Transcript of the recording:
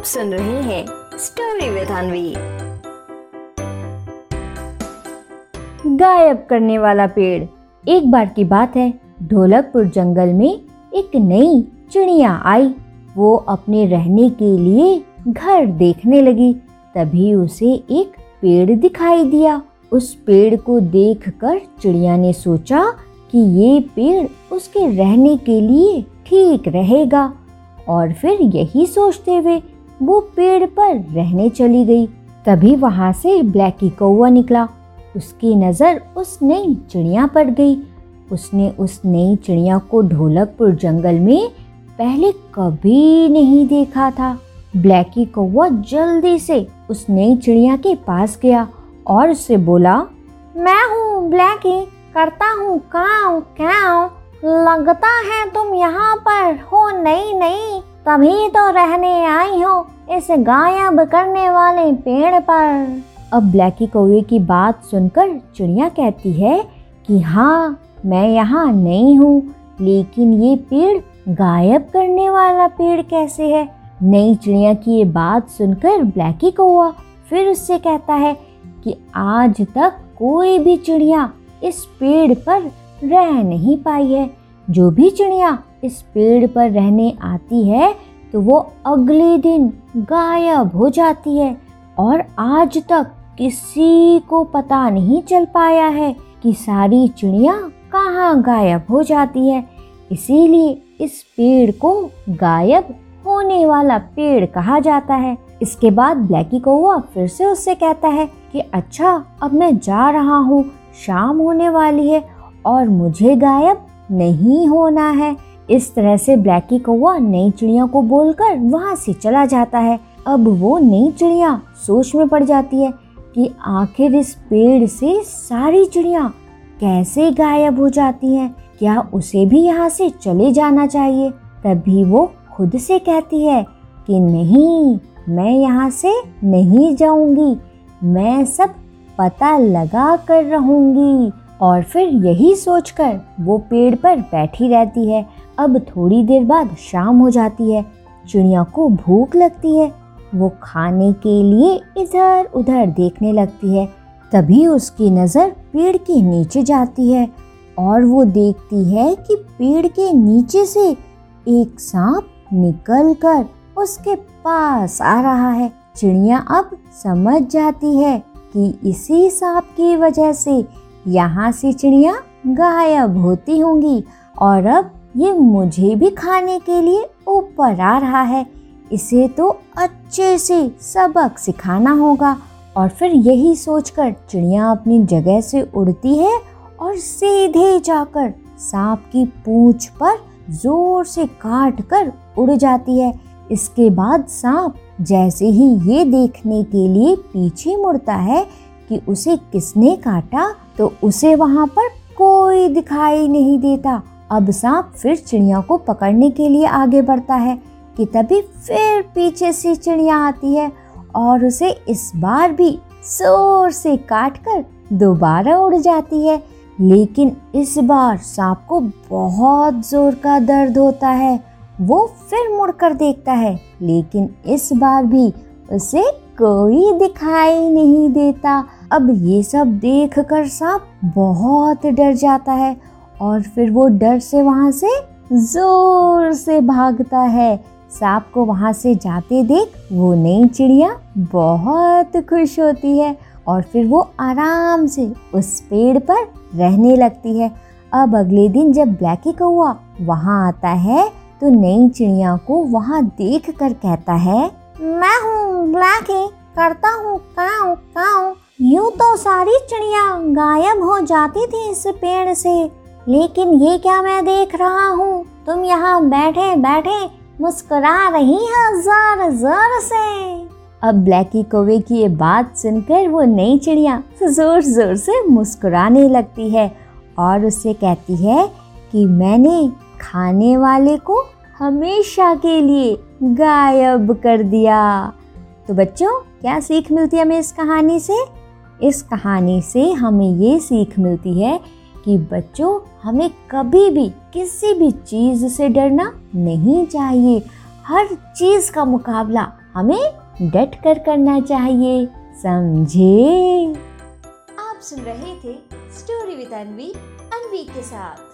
आप सुन रहे हैं स्टोरी विद अनवी गायब करने वाला पेड़। एक बार की बात है, ढोलकपुर जंगल में एक नई चिड़िया आई। वो अपने रहने के लिए घर देखने लगी। तभी उसे एक पेड़ दिखाई दिया। उस पेड़ को देखकर चिड़िया ने सोचा कि ये पेड़ उसके रहने के लिए ठीक रहेगा। और फिर यही सोचते हुए वो पेड़ पर रहने चली गई। तभी वहाँ से ब्लैकी कौआ निकला। उसकी नज़र उस नई चिड़िया पर गई। उसने उस नई चिड़िया को ढोलकपुर जंगल में पहले कभी नहीं देखा था। ब्लैकी कौआ जल्दी से उस नई चिड़िया के पास गया और उससे बोला, मैं हूँ ब्लैकी, करता हूँ काव काव लगता है तुम यहाँ पर हो नहीं नहीं तभी तो रहने आई हो। इस गायब करने वाले पेड़ पर। अब ब्लैकी कौए की बात सुनकर चिड़िया कहती है कि हाँ मैं यहाँ नहीं हूँ, लेकिन ये पेड़ गायब करने वाला पेड़ कैसे है? नई चिड़िया की ये बात सुनकर ब्लैकी कौआ फिर उससे कहता है कि आज तक कोई भी चिड़िया इस पेड़ पर रह नहीं पाई है। जो भी चिड़िया इस पेड़ पर रहने आती है तो वो अगले दिन गायब हो जाती है और आज तक किसी को पता नहीं चल पाया है कि सारी चिड़िया कहाँ गायब हो जाती है। इसीलिए इस पेड़ को गायब होने वाला पेड़ कहा जाता है। इसके बाद ब्लैकी कौआ फिर से उससे कहता है कि अच्छा अब मैं जा रहा हूँ, शाम होने वाली है और मुझे गायब नहीं होना है। इस तरह से ब्लैकी कौआ नई चिड़िया को बोलकर वहाँ से चला जाता है। अब वो नई चिड़िया सोच में पड़ जाती है कि आखिर इस पेड़ से सारी चिड़िया कैसे गायब हो जाती हैं। क्या उसे भी यहाँ से चले जाना चाहिए? तभी वो खुद से कहती है कि नहीं, मैं यहाँ से नहीं जाऊँगी। मैं सब पता लगा कर रहूँगी। और फिर यही सोचकर वो पेड़ पर बैठी रहती है। अब थोड़ी देर बाद शाम हो जाती है। चिड़िया को भूख लगती है। वो खाने के लिए इधर उधर देखने लगती है। तभी उसकी नज़र पेड़ के नीचे जाती है और वो देखती है कि पेड़ के नीचे से एक सांप निकल कर उसके पास आ रहा है। चिड़िया अब समझ जाती है कि इसी सांप की वजह से यहाँ से चिड़िया गायब होती होंगी और अब ये मुझे भी खाने के लिए ऊपर आ रहा है। इसे तो अच्छे से सबक सिखाना होगा। और फिर यही सोचकर चिड़िया अपनी जगह से उड़ती है और सीधे जाकर सांप की पूंछ पर ज़ोर से काट कर उड़ जाती है। इसके बाद सांप जैसे ही ये देखने के लिए पीछे मुड़ता है कि उसे किसने काटा तो उसे वहाँ पर कोई दिखाई नहीं देता। अब सांप फिर चिड़िया को पकड़ने के लिए आगे बढ़ता है कि तभी फिर पीछे से चिड़िया आती है और उसे इस बार भी ज़ोर से काट कर दोबारा उड़ जाती है। लेकिन इस बार सांप को बहुत ज़ोर का दर्द होता है, वो फिर मुड़कर देखता है। लेकिन इस बार भी उसे कोई दिखाई नहीं देता। अब ये सब देख कर सांप बहुत डर जाता है और फिर वो डर से वहाँ से ज़ोर से भागता है। सांप को वहाँ से जाते देख वो नई चिड़िया बहुत खुश होती है और फिर वो आराम से उस पेड़ पर रहने लगती है। अब अगले दिन जब ब्लैकी कौआ वहाँ आता है तो नई चिड़िया को वहाँ देख कर कहता है, मैं हूँ ब्लैकी, करता हूँ काव काव यूँ तो सारी चिड़िया गायब हो जाती थी इस पेड़ से। लेकिन ये क्या मैं देख रहा हूँ? तुम यहाँ बैठे बैठे मुस्कुरा रही है ज़ोर ज़ोर से। अब ब्लैकी कौवे की ये बात सुनकर वो नई चिड़िया ज़ोर ज़ोर से मुस्कुराने लगती है और उससे कहती है कि मैंने खाने वाले को हमेशा के लिए गायब कर दिया। तो बच्चों, क्या सीख मिलती है हमें इस कहानी से? इस कहानी से हमें ये सीख मिलती है कि बच्चों, हमें कभी भी किसी भी चीज़ से डरना नहीं चाहिए। हर चीज़ का मुकाबला हमें डट कर करना चाहिए। समझे? आप सुन रहे थे स्टोरी विद अनवी अनवी के साथ।